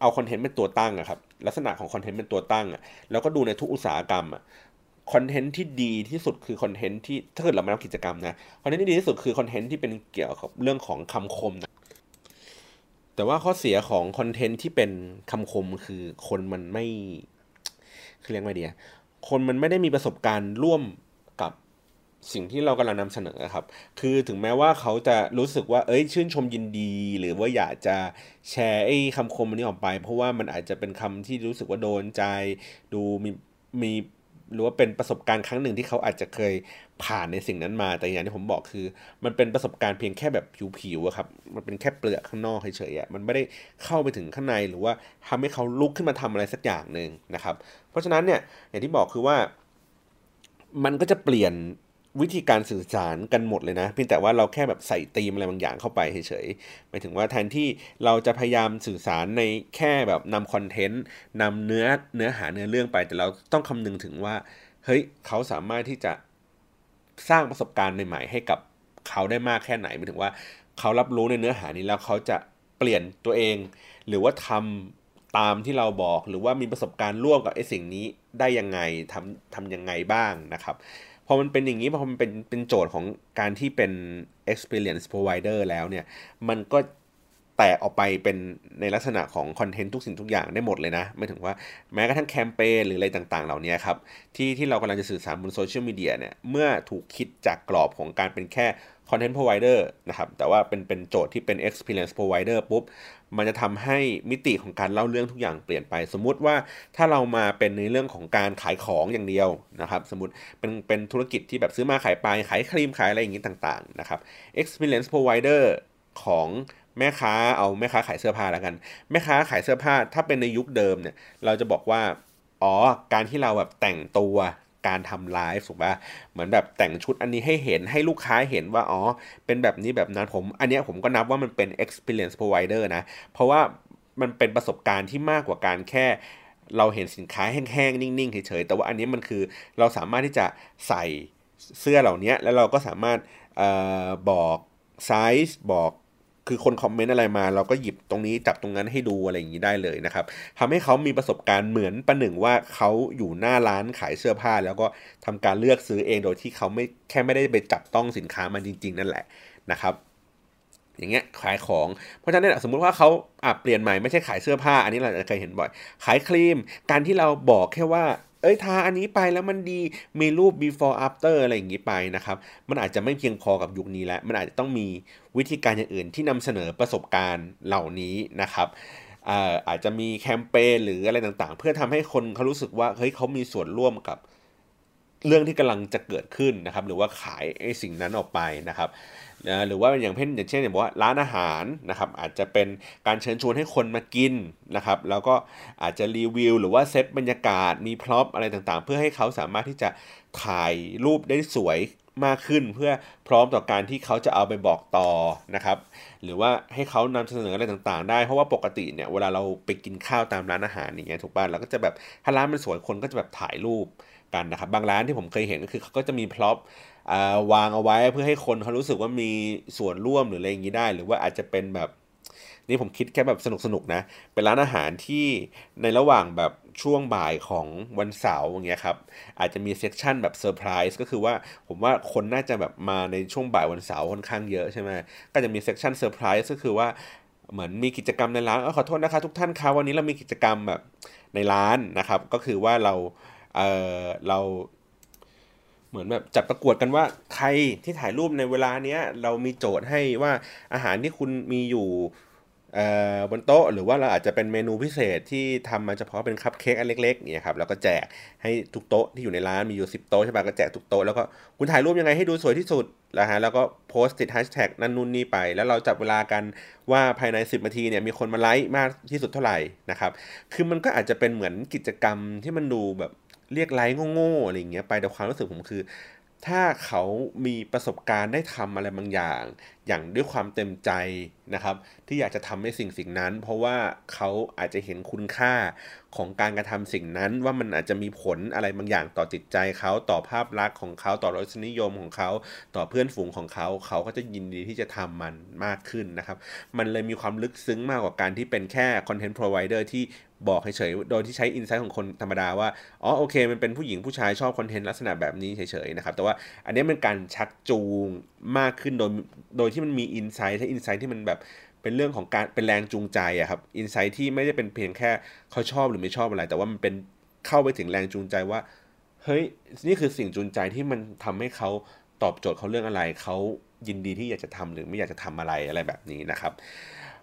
A: เอาคอนเทนต์เป็นตัวตั้งอะครับลักษณะของคอนเทนต์เป็นตัวตั้งอะแล้วก็ดูในทุกอุตสาหกรรมอะคอนเทนต์ที่ดีที่สุดคือคอนเทนต์ที่ถ้าเกิดเราไม่ทำกิจกรรมนะคอนเทนต์ที่ดีที่สุดคือคอนเทนต์ที่เป็นเกี่ยวกับเรื่องของคำคมนะ แต่ว่าข้อเสียของคอนเทนต์ที่เป็นคำคมคือคนมันไม่คือเรียกว่าดีคนมันไม่ได้มีประสบการณ์ร่วมกับสิ่งที่เรากำลังนำเสนอครับ คือถึงแม้ว่าเขาจะรู้สึกว่า เอ้ย ชื่นชมยินดี หรือว่าอยากจะแชร์ไอ้คำคมนี้ออกไป เพราะว่ามันอาจจะเป็นคำที่รู้สึกว่าโดนใจ ดูมีมีหรือว่าเป็นประสบการณ์ครั้งหนึ่งที่เขาอาจจะเคย ผ่านในสิ่งนั้นมา แต่อย่างที่ผมบอกคือ มันเป็นประสบการณ์เพียงแค่แบบผิวๆครับ มันเป็นแค่เปลือกข้างนอกเฉยๆมันไม่ได้เข้าไปถึงข้างในหรือว่าทำให้เขาลุกขึ้นมาทำอะไรสักอย่างหนึ่งนะครับ เพราะฉะนั้นเนี่ยอย่างที่บอกคือว่า มันก็จะเปลี่ยนวิธีการสื่อสารกันหมดเลยนะ เพียงแต่ว่าเราแค่แบบใส่ตีมอะไรบางอย่างเข้าไปเฉยๆหมายถึงว่าแทนที่เราจะพยายามสื่อสารในแค่แบบนำคอนเทนต์นำเนื้อเนื้อหาเนื้อเรื่องไป แต่เราต้องคำนึงถึงว่า เฮ้ยเขาสามารถที่จะ สร้างประสบการณ์ใหม่ๆ ให้กับเขาได้มากแค่ไหนหมายถึงว่าเขารับรู้ในเนื้อหานี้แล้วเขาจะเปลี่ยนตัวเอง หรือว่าทำตามที่เราบอกหรือว่ามีประสบการณ์ร่วมกับไอ้สิ่งนี้ได้ยังไงทำทำยังไงบ้างนะครับพอมันเป็นอย่างนี้พอมันเป็นเป็นโจทย์ของการที่เป็น experience provider แล้วเนี่ย มันก็ แตกออกไปเป็นในลักษณะของคอนเทนต์ทุกสิ่งทุกอย่างได้หมดเลยนะ ไม่ถึงว่าแม้กระทั่งแคมเปญหรืออะไรต่างๆ เหล่านี้ครับ ที่ที่เรากำลังจะสื่อสารบนโซเชียลมีเดียเนี่ย เมื่อถูกคิดจากกรอบของการเป็นแค่ content provider นะครับ แต่ว่าเป็นเป็นโจทย์ที่เป็น experience provider ปุ๊บ มันจะทำให้มิติของการเล่าเรื่องทุกอย่างเปลี่ยนไป สมมุติว่าถ้าเรามาเป็นในเรื่องของการขายของอย่างเดียวนะครับ สมมติเป็นเป็นธุรกิจที่แบบซื้อมาขายไป ขายครีมขายอะไรอย่างนี้ต่างๆนะครับ experience provider ของ แม่ค้าเอาแม่ค้าขายเสื้อผ้าแล้วกัน แม่ค้าขายเสื้อผ้าถ้าเป็นในยุคเดิมเนี่ย เราจะบอกว่า อ๋อ การที่เราแบบแต่งตัวการทำไลฟ์ถูกป่ะเหมือนแบบแต่งชุดอันนี้ให้เห็นให้ลูกค้าเห็นว่า อ๋อ เป็นแบบนี้แบบนั้นผม อันนี้ผมก็นับว่ามันเป็น experience provider นะ เพราะว่ามันเป็นประสบการณ์ที่มากกว่าการแค่เราเห็นสินค้าแห้งๆ นิ่งๆ เฉยๆ แต่ว่าอันนี้มันคือเราสามารถที่จะใส่เสื้อเหล่านี้แล้วเราก็สามารถออบอกไซส์บอก คือคนคอมเมนต์อะไรมา เราก็หยิบตรงนี้จับตรงนั้นให้ดูอะไรอย่างนี้ได้เลยนะครับทำให้เขามีประสบการณ์เหมือนประหนึ่งว่าเขาอยู่หน้าร้านขายเสื้อผ้า แล้วก็ทำการเลือกซื้อเองโดยที่เขาไม่แค่ไม่ได้ไปจับต้องสินค้ามันจริง ๆ นั่นแหละนะครับอย่างเงี้ยขายของ เพราะฉะนั้นสมมุติว่าเขาอะเปลี่ยนใหม่ไม่ใช่ขายเสื้อผ้า อันนี้เราจะเคยเห็นบ่อย ขายครีม การที่เราบอกแค่ว่า เอ้ยทาอันนี้ไปแล้วมันดีมีรูป before after อะไรอย่างนี้ไปนะครับ มันอาจจะไม่เพียงพอกับยุคนี้แล้วมันอาจจะต้องมีวิธีการอย่างอื่นที่นำเสนอประสบการณ์เหล่านี้นะครับอาจจะมีแคมเปญหรืออะไรต่างๆ เพื่อทำให้คนเขารู้สึกว่าเฮ้ยเขามีส่วนร่วมกับเรื่องที่กำลังจะเกิดขึ้นนะครับ หรือว่าขายไอ้สิ่งนั้นออกไปนะครับ นะหรือว่าอย่างเช่นอย่างเช่นอย่างว่าร้านอาหารนะครับอาจจะเป็นการเชิญชวนให้คนมากินนะครับแล้วก็อาจจะรีวิว หรือว่าเซตบรรยากาศมีพร็อพอะไรต่างๆ เพื่อให้เขาสามารถที่จะถ่ายรูปได้สวยมากขึ้นเพื่อพร้อมต่อการที่เขาจะเอาไปบอกต่อนะครับหรือว่าให้เขานำเสนออะไรต่างๆ ได้เพราะว่าปกติเนี่ยเวลาเราไปกินข้าวตามร้านอาหารอย่างเงี้ยถูกป่ะเราก็จะแบบถ้าร้านมันสวยคนก็จะแบบถ่ายรูปกันนะครับบางร้านที่ผมเคยเห็นก็คือเขาก็จะมี prop วางเอาไว้เพื่อให้คนเขารู้สึกว่ามีส่วนร่วมหรืออะไรอย่างนี้ได้ หรือว่าอาจจะเป็นแบบนี่ผมคิดแค่แบบสนุกสนุกนะ เป็นร้านอาหารที่ในระหว่างแบบช่วงบ่ายของวันเสาร์อย่างเงี้ยครับ อาจจะมี session แบบเซอร์ไพรส์ก็คือว่าผมว่าคนน่าจะแบบมาในช่วงบ่ายวันเสาร์ค่อนข้างเยอะใช่ไหมก็จะมี session เซอร์ไพรส์ก็คือว่าเหมือนมีกิจกรรมในร้านอขอโทษนะคะทุกท่านครับวันนี้เรามีกิจกรรมแบบในร้านนะครับ ก็คือว่าเราเออเรา เหมือนแบบจัดประกวดกันว่าใครที่ถ่ายรูปในเวลาเนี้ยเรามีโจทย์ให้ว่าอาหารที่คุณมีอยู่บนโต๊ะหรือว่าเราอาจจะเป็นเมนูพิเศษที่ทำมาเฉพาะเป็นคัพเค้กอันเล็กๆเนี่ยครับแล้วก็แจกให้ทุกโต๊ะที่อยู่ในร้านมีอยู่10โต๊ะใช่ปะก็แจกทุกโต๊ะแล้วก็คุณถ่ายรูปยังไงให้ดูสวยที่สุดนะฮะแล้วก็โพสต์ติดแฮชแท็กนั่นนู่นนี่ไป แล้วเราจับเวลากันว่าภายใน 10นาทีเนี่ยมีคนมาไลค์มากที่สุดเท่าไหร่นะครับคือมันก็อาจจะเป็นเหมือนกิจกรรมที่มันดูแบบ เรียกไลค์โง่ๆอะไรอย่างเงี้ยไปแต่ความรู้สึกผมคือ ถ้าเขามีประสบการณ์ได้ทำอะไรบางอย่าง อย่างด้วยความเต็มใจนะครับ ที่อยากจะทำให้สิ่งสิ่งนั้น เพราะว่าเขาอาจจะเห็นคุณค่าของการกระทำสิ่งนั้น ว่ามันอาจจะมีผลอะไรบางอย่างต่อจิตใจเขาต่อภาพลักษณ์ของเขาต่อรสนิยมของเขา ต่อเพื่อนฝูงของเขา เขาก็จะยินดีที่จะทำมันมากขึ้นนะครับ มันเลยมีความลึกซึ้งมากกว่าการที่เป็นแค่ content provider ที่ บอกเฉยๆ โดยที่ใช้ insight ของคนธรรมดาว่า อ๋อโอเค มันเป็นผู้หญิงผู้ชายชอบคอนเทนต์ลักษณะแบบนี้เฉยๆนะครับ แต่ว่าอันนี้เป็นการชักจูงมากขึ้นโดยโดยที่มันมี insight ถ้า insight ที่มันแบบเป็นเรื่องของการเป็นแรงจูงใจอะครับ insight ที่ไม่ได้เป็นเพียงแค่เขาชอบหรือไม่ชอบอะไร แต่ว่ามันเป็นเข้าไปถึงแรงจูงใจว่าเฮ้ยนี่คือสิ่งจูงใจที่มันทำให้เขาตอบโจทย์เขาเรื่องอะไรเขายินดีที่อยากจะทำหรือไม่อยากจะทำอะไรอะไรแบบนี้นะครับ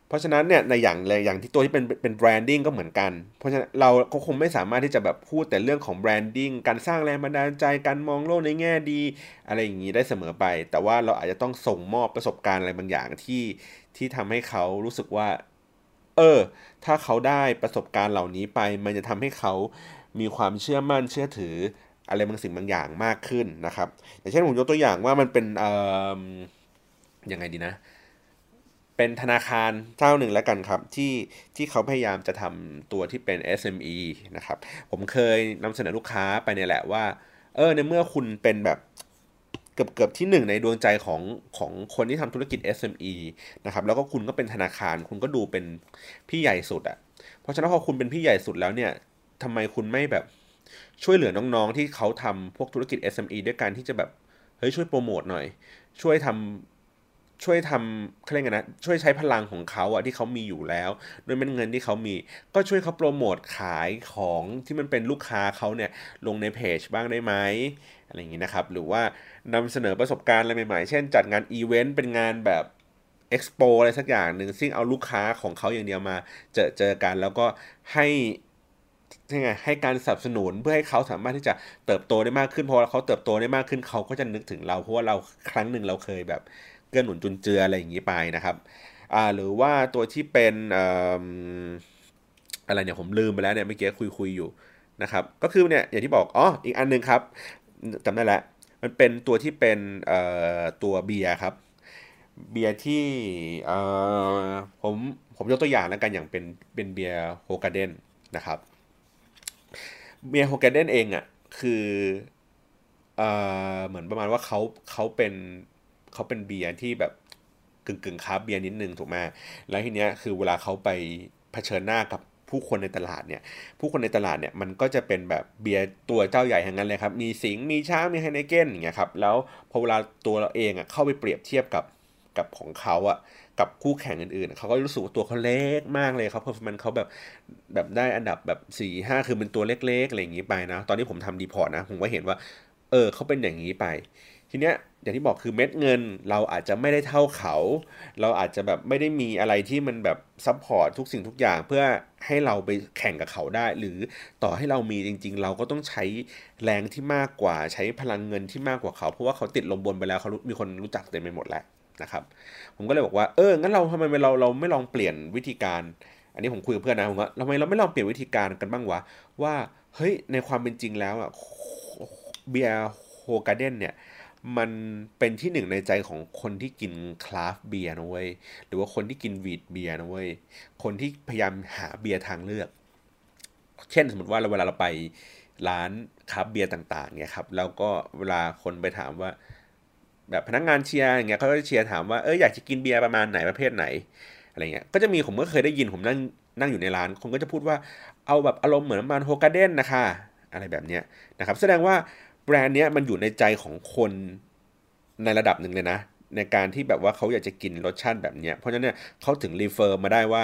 A: เพราะฉะนั้นเนี่ยในอย่างเลยอย่างที่ตัวที่เป็นเป็น branding ก็เหมือนกัน เพราะฉะนั้นเราก็คงไม่สามารถที่จะแบบพูดแต่เรื่องของ branding การสร้างแรงบันดาลใจการมองโลกในแง่ดี อะไรอย่างนี้ได้เสมอไป แต่ว่าเราอาจจะต้องส่งมอบประสบการณ์อะไรบางอย่างที่ที่ทำให้เขารู้สึกว่า เออ ถ้าเขาได้ประสบการณ์เหล่านี้ไป มันจะทำให้เขามีความเชื่อมั่นเชื่อถืออะไรบางสิ่งบางอย่างมากขึ้นนะครับอย่างเช่นผมยกตัวอย่างว่ามันเป็นเอ่อยังไงดีนะเป็นธนาคารเจ้าหนึ่งแล้วกันครับ ที่ที่เขาพยายามจะทำตัวที่เป็น SME นะครับ ผมเคยนำเสนอลูกค้าไปเนี่ยแหละว่า เออในเมื่อคุณเป็นแบบเกือบเกือบที่หนึ่งในดวงใจของของคนที่ทำธุรกิจ SME นะครับ แล้วก็คุณก็เป็นธนาคาร คุณก็ดูเป็นพี่ใหญ่สุดอะ่ะ เพราะฉะนั้นพอคุณเป็นพี่ใหญ่สุดแล้วเนี่ยทำไมคุณไม่แบบช่วยเหลือน้องๆที่เขาทำพวกธุรกิจ SME ด้วยการที่จะแบบเฮ้ยช่วยโปรโมทหน่อย ช่วยทำ ช่วยทำเขาเรียกไงนะช่วยใช้พลังของเขาอะที่เขามีอยู่แล้วด้วยเป็นเงินที่เขามี ก็ช่วยเขาโปรโมทขายของที่มันเป็นลูกค้าเขาเนี่ยลงในเพจบ้างได้ไหมอะไรอย่างนี้นะครับหรือว่านำเสนอประสบการณ์อะไรใหม่ๆ เช่น จัดงานอีเวนต์เป็นงานแบบเอ็กซ์โปอะไรสักอย่างหนึ่งซึ่งเอาลูกค้าของเขาอย่างเดียวมาเจอเจอกันแล้วก็ให้ยังไงให้การสนับสนุนเพื่อให้เขาสามารถที่จะเติบโตได้มากขึ้นพอเขาเติบโตได้มากขึ้นเขาก็จะนึกถึงเราเพราะว่าเราครั้งหนึ่งเราเคยแบบ เกื้อหนุนจุนเจืออะไรอย่างนี้ไปนะครับอ่าหรือว่าตัวที่เป็นอะไรเนี่ยผมลืมไปแล้วเนี่ยเมื่อกี้คุยคุยอยู่นะครับก็คือเนี่ยอย่างที่บอกอ๋ออีกอันนึงครับจำได้แล้วมันเป็นตัวที่เป็นตัวเบียร์ครับเบียร์ที่ผมผมยกตัวอย่างแล้วกันอย่างเป็นเป็นเบียร์ Hoegaarden นะครับเบียร์ Hoegaarden เองอะคือเออเหมือนประมาณว่าเขาเขาเป็น เขาเป็นเบียร์ที่แบบกึ่งกึ่งคราฟต์เบียร์นิดนึงถูกไหมแล้วทีเนี้ยคือเวลาเขาไปเผชิญหน้ากับผู้คนในตลาดเนี่ย ผู้คนในตลาดเนี่ยมันก็จะเป็นแบบเบียร์ตัวเจ้าใหญ่ทั้งนั้นเลยครับ มีสิงห์ มีช้าง มี Heineken อย่างเงี้ยครับ แล้วพอเวลาตัวเราเองอะเข้าไปเปรียบเทียบกับกับของเขาอะ กับคู่แข่งอื่นๆ เขาก็รู้สึกว่าตัวเขาเล็กมากเลยครับ performance เขาแบบแบบได้อันดับแบบสี่ห้าคือเป็นตัวเล็กๆอะไรอย่างนี้ไปนะ ตอนนี้ผมทำ report นะ ผมก็เห็นว่า เออเขาเป็นอย่างนี้ไป ทีเนี้ย อย่างที่บอกคือเม็ดเงินเราอาจจะไม่ได้เท่าเขา เราอาจจะแบบไม่ได้มีอะไรที่มันแบบ support ทุกสิ่งทุกอย่างเพื่อให้เราไปแข่งกับเขาได้ หรือต่อให้เรามีจริง ๆ เราก็ต้องใช้แรงที่มากกว่าใช้พลังเงินที่มากกว่าเขา เพราะว่าเขาติดลมบนไปแล้วเขามีคนรู้จักเต็มไปหมดแล้วนะครับ ผมก็เลยบอกว่าเอองั้นเราทำไมเราเราไม่ลองเปลี่ยนวิธีการ อันนี้ผมคุยกับเพื่อนนะผมว่าทำไมเราไม่ลองเปลี่ยนวิธีการกันบ้างวะว่าเฮ้ยในความเป็นจริงแล้วอะเบียร์ Hoegaarden เนี่ย มันเป็นที่หนึ่งในใจของคนที่กินคราฟต์เบียร์นะเว้ยหรือว่าคนที่กิน wheat beer นะเว้ยคนที่พยายามหาเบียร์ทางเลือก เช่นสมมติว่าเราเวลาเราไปร้านคราฟต์เบียร์ต่างๆเนี่ยครับแล้วก็เวลาคนไปถามว่า แบบพนักงานเชียร์อย่างเงี้ยเขาก็เชียร์ถามว่าเอออยากจะกินเบียร์ประมาณไหนประเภทไหนอะไรเงี้ยก็จะมีผมก็เคยได้ยินผมนั่งนั่งอยู่ในร้านคนก็จะพูดว่าเอาแบบอารมณ์เหมือนประมาณ Hoegaarden นะคะอะไรแบบเนี้ยนะครับแสดงว่า แบรนด์เนี้ยมันอยู่ในใจของคนในระดับหนึ่งเลยนะ ในการที่แบบว่าเขาอยากจะกินรสชาติแบบเนี้ยเพราะฉะนั้นเนี่ยเขาถึง refer มาได้ว่า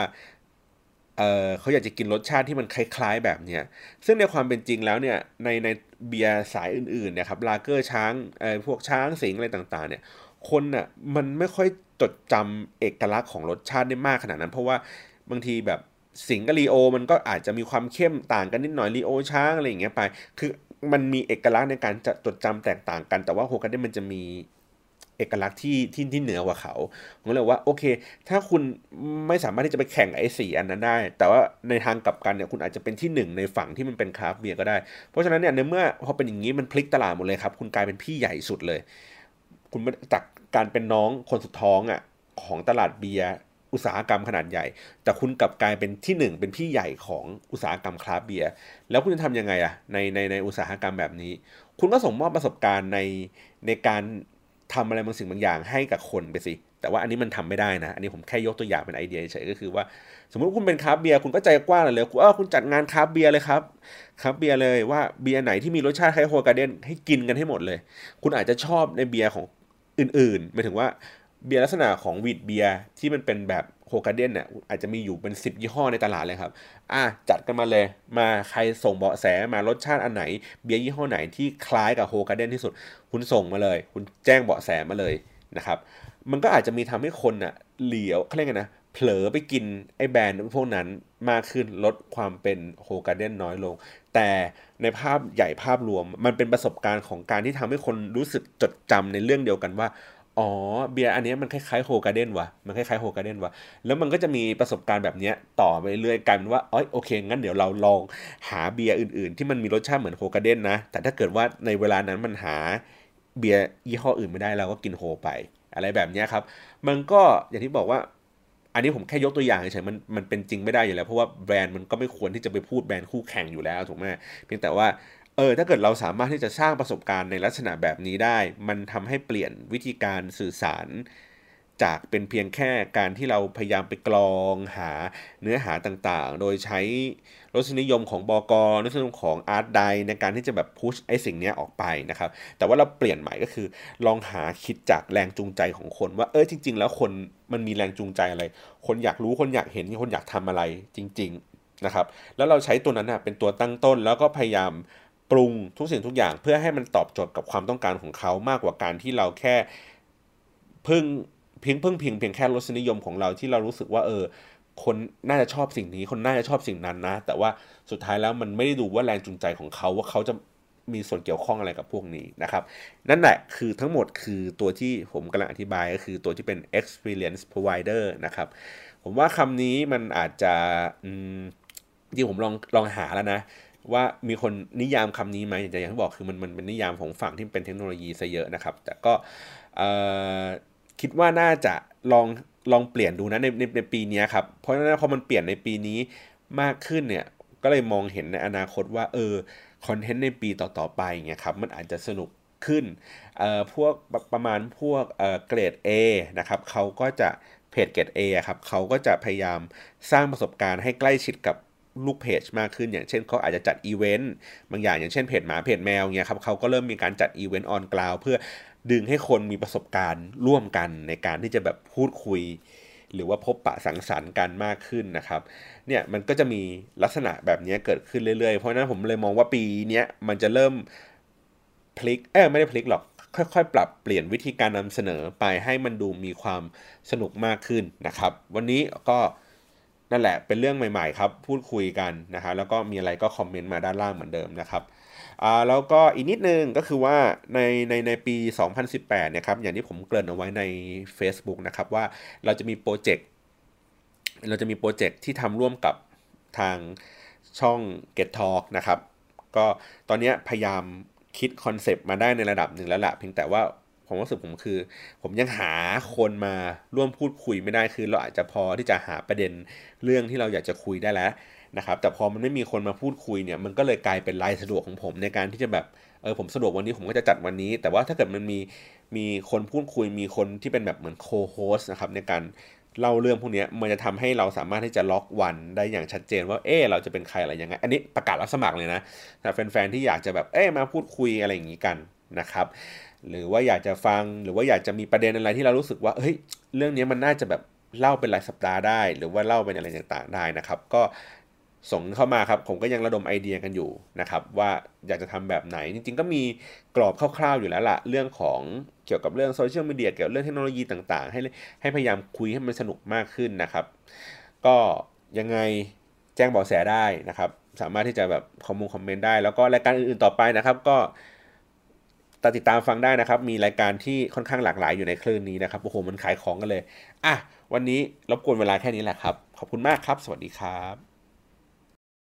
A: เออเขาอยากจะกินรสชาติที่มันคล้าย ๆ แบบเนี้ยซึ่งในความเป็นจริงแล้วเนี่ยในในเบียร์สายอื่นๆเนี่ยครับลาเกอร์ช้างเออพวกช้างสิงห์อะไรต่างๆ เนี่ยคนน่ะมันไม่ค่อยจดจำเอกลักษณ์ของรสชาติได้มากขนาดนั้น เพราะว่าบางทีแบบสิงห์กับลีโอ มันก็อาจจะมีความเข้มต่างกันนิดหน่อยลีโอช้างอะไรอย่างเงี้ยไป คือ มันมีเอกลักษณ์ในการจะจดจำแตกต่างกัน แต่ว่า Hoegaarden มันจะมีเอกลักษณ์ที่ที่ที่เหนือกว่าเขาผมเลยว่าโอเค ถ้าคุณไม่สามารถที่จะไปแข่งไอ้สี่อันนั้นได้ แต่ว่าในทางกลับกันเนี่ยคุณอาจจะเป็นที่หนึ่งในฝั่งที่มันเป็นคราฟเบียร์ก็ได้ เพราะฉะนั้นเนี่ยในเมื่อพอเป็นอย่างนี้มันพลิกตลาดหมดเลยครับ คุณกลายเป็นพี่ใหญ่สุดเลย คุณจากการเป็นน้องคนสุดท้องอะของตลาดเบียร์ อุตสาหกรรมขนาดใหญ่ แต่คุณกลับกลายเป็นที่หนึ่งเป็นพี่ใหญ่ของอุตสาหกรรมคราฟเบียร์แล้วคุณจะทำยังไงอะในในในอุตสาหกรรมแบบนี้ คุณก็ส่งมอบประสบการณ์ในในการทำอะไรบางสิ่งบางอย่างให้กับคนไปสิแต่ว่าอันนี้มันทำไม่ได้นะ อันนี้ผมแค่ยกตัวอย่างเป็นไอเดียเฉยก็คือว่า สมมติคุณเป็นคราฟต์เบียร์คุณก็ใจกว้างเลยคุณเออคุณจัดงานคราฟต์เบียร์เลยครับคราฟต์เบียร์เลยว่าเบียร์ไหนที่มีรสชาติคล้าย Hoegaarden ให้กินกันให้หมดเลย คุณอาจจะชอบในเบียร์ของอื่นๆหมายถึงว่า เบียร์ลักษณะของ wheat beer ที่มันเป็นแบบ Hoegaarden เนี่ยอาจจะมีอยู่เป็นสิบยี่ห้อในตลาดเลยครับ อะจัดกันมาเลยมาใครส่งเบาะแสมารสชาติอันไหน เบียร์ยี่ห้อไหนที่คล้ายกับโฮกาเดนที่สุด คุณส่งมาเลย คุณแจ้งเบาะแสมาเลยนะครับ มันก็อาจจะมีทำให้คนอะเหลียวเขาเรียกไงนะเผลอไปกินไอ้แบรนด์พวกนั้นมากขึ้นลดความเป็นโฮการ์เดนน้อยลง แต่ในภาพใหญ่ภาพรวมมันเป็นประสบการณ์ของการที่ทำให้คนรู้สึกจดจำในเรื่องเดียวกันว่า อ๋อเบียร์อันนี้มันคล้ายๆโฮการ์เดนวะมันคล้ายๆโฮการ์เดนวะแล้วมันก็จะมีประสบการณ์แบบนี้ต่อไปเรื่อยกันว่าอ๋อโอเค งั้นเดี๋ยวเราลองหาเบียร์อื่น ๆ ที่มันมีรสชาติเหมือนโฮการ์เดนนะ แต่ถ้าเกิดว่าในเวลานั้นมันหาเบียร์ยี่ห้ออื่นไม่ได้เราก็กินโฮไป อะไรแบบนี้ครับ มันก็อย่างที่บอกว่า อันนี้ผมแค่ยกตัวอย่างเฉยๆมันมันเป็นจริงไม่ได้อยู่แล้วเพราะว่าแบรนด์มันก็ไม่ควรที่จะไปพูดแบรนด์คู่แข่งอยู่แล้วถูกไหมเพียงแต่ว่า เออถ้าเกิดเราสามารถที่จะสร้างประสบการณ์ในลักษณะแบบนี้ได้ มันทำให้เปลี่ยนวิธีการสื่อสาร จากเป็นเพียงแค่การที่เราพยายามไปกรองหาเนื้อหาต่างๆ โดยใช้รสนิยมของบอกรรสนิยมของอาร์ตไดในการที่จะแบบพุชไอ้สิ่งนี้ออกไปนะครับ แต่ว่าเราเปลี่ยนใหม่ก็คือ ลองหาคิดจากแรงจูงใจของคน ว่าเออจริง ๆ แล้วคนมันมีแรงจูงใจอะไร คนอยากรู้คนอยากเห็นคนอยากทำอะไรจริง ๆนะครับ แล้วเราใช้ตัวนั้นนะเป็นตัวตั้งต้นแล้วก็พยายาม ปรุงทุกสิ่งทุกอย่างเพื่อให้มันตอบโจทย์กับความต้องการของเขามากกว่าการที่เราแค่พึ่งเพียงพิ่งเพียงเพียงแค่รสนิยมของเราที่เรารู้สึกว่าเออ คนน่าจะชอบสิ่งนี้ คนน่าจะชอบสิ่งนั้นนะ แต่ว่าสุดท้ายแล้วมันไม่ได้ดูว่าแรงจูงใจของเขาว่าเขาจะมีส่วนเกี่ยวข้องอะไรกับพวกนี้นะครับ นั่นแหละคือทั้งหมดคือตัวที่ผมกำลังอธิบายก็คือตัวที่เป็น experience provider นะครับ ผมว่าคำนี้มันอาจจะจริงผมลองลองหาแล้วนะ ว่ามีคนนิยามคำนี้ไหมแต่อย่างที่บอกคือมันมันเป็นนิยามของฝั่งที่เป็นเทคโนโลยีซะเยอะนะครับ แต่ก็คิดว่าน่าจะลองลองเปลี่ยนดูนะในในในปีนี้ครับ เพราะฉะนั้นพอมันเปลี่ยนในปีนี้มากขึ้นเนี่ยก็เลยมองเห็นในอนาคตว่าเออคอนเทนต์ในปีต่อๆไปเนี่ยครับมันอาจจะสนุกขึ้นเอ่อพวกประมาณพวกเอ่อเกรด A นะครับเขาก็จะเพจเกรด A ครับเขาก็จะพยายามสร้างประสบการณ์ให้ใกล้ชิดกับ ลูกเพจมากขึ้น อย่างเช่นเขาอาจจะจัดอีเวนต์บางอย่างอย่างเช่นเพจหมาเพจแมวเนี่ยครับเขาก็เริ่มมีการจัดอีเวนต์ on ground เพื่อดึงให้คนมีประสบการณ์ร่วมกันในการที่จะแบบพูดคุย หรือว่าพบปะสังสรรค์กันมากขึ้นนะครับเนี่ยมันก็จะมีลักษณะแบบนี้เกิดขึ้นเรื่อยๆ เพราะนั้นผมเลยมองว่าปีนี้มันจะเริ่มพลิกเออไม่ได้พลิกหรอกค่อยๆ ปรับเปลี่ยนวิธีการนำเสนอไปให้มันดูมีความสนุกมากขึ้นนะครับ วันนี้ก็ นั่นแหละเป็นเรื่องใหม่ๆครับพูดคุยกันนะครับแล้วก็มีอะไรก็คอมเมนต์มาด้านล่างเหมือนเดิมนะครับอ่าแล้วก็อีกนิดนึงก็คือว่าในในในปี 2018เนี่ยครับอย่างที่ผมเกริ่นเอาไว้ใน Facebook นะครับว่าเราจะมีโปรเจกต์เราจะมีโปรเจกต์ที่ทำร่วมกับทางช่อง Get Talk นะครับ ก็ตอนนี้พยายามคิดคอนเซปต์มาได้ในระดับหนึ่งแล้วแหละเพียงแต่ว่า ผมรู้สึกผมคือ ผมยังหาคนมาร่วมพูดคุยไม่ได้คือเราอาจจะพอที่จะหาประเด็นเรื่องที่เราอยากจะคุยได้แล้วนะครับ แต่พอมันไม่มีคนมาพูดคุยเนี่ย มันก็เลยกลายเป็นรายสะดวกของผมในการที่จะแบบเออผมสะดวกวันนี้ผมก็จะจัดวันนี้ แต่ว่าถ้าเกิดมันมีมีคนพูดคุยมีคนที่เป็นแบบเหมือนโคโฮสนะครับในการเล่าเรื่องพวกนี้มันจะทำให้เราสามารถที่จะล็อกวันได้อย่างชัดเจนว่าเออเราจะเป็นใครอะไรยังไงอันนี้ประกาศรับสมัครเลยนะแฟนๆที่อยากจะแบบเออมาพูดคุยอะไรอย่างนี้กันนะครับ หรือว่าอยากจะฟังหรือว่าอยากจะมีประเด็นอะไรที่เรารู้สึกว่าเฮ้ยเรื่องนี้มันน่าจะแบบเล่าเป็นรายสัปดาห์ได้ หรือว่าเล่าเป็นอะไรต่างๆได้นะครับ ก็ส่งเข้ามาครับ ผมก็ยังระดมไอเดียกันอยู่นะครับ ว่าอยากจะทำแบบไหน จริง ๆ ก็มีกรอบคร่าวๆอยู่แล้วละเรื่องของเกี่ยวกับเรื่องโซเชียลมีเดียเกี่ยวกับเรื่องเทคโนโลยีต่างๆ ให้ให้พยายามคุยให้มันสนุกมากขึ้นนะครับ ก็ยังไงแจ้งเบาะแสได้นะครับ สามารถที่จะแบบคอมมูคอมเมนต์ได้ แล้วก็รายการอื่นๆต่อไปนะครับ ก็ ติดตามฟังได้นะครับ มีรายการที่ค่อนข้างหลากหลายอยู่ในคลื่นนี้นะครับ โอ้โห มันขายของกันเลย อะ วันนี้รบกวนเวลาแค่นี้แหละครับ ขอบคุณมากครับ สวัสดีครับ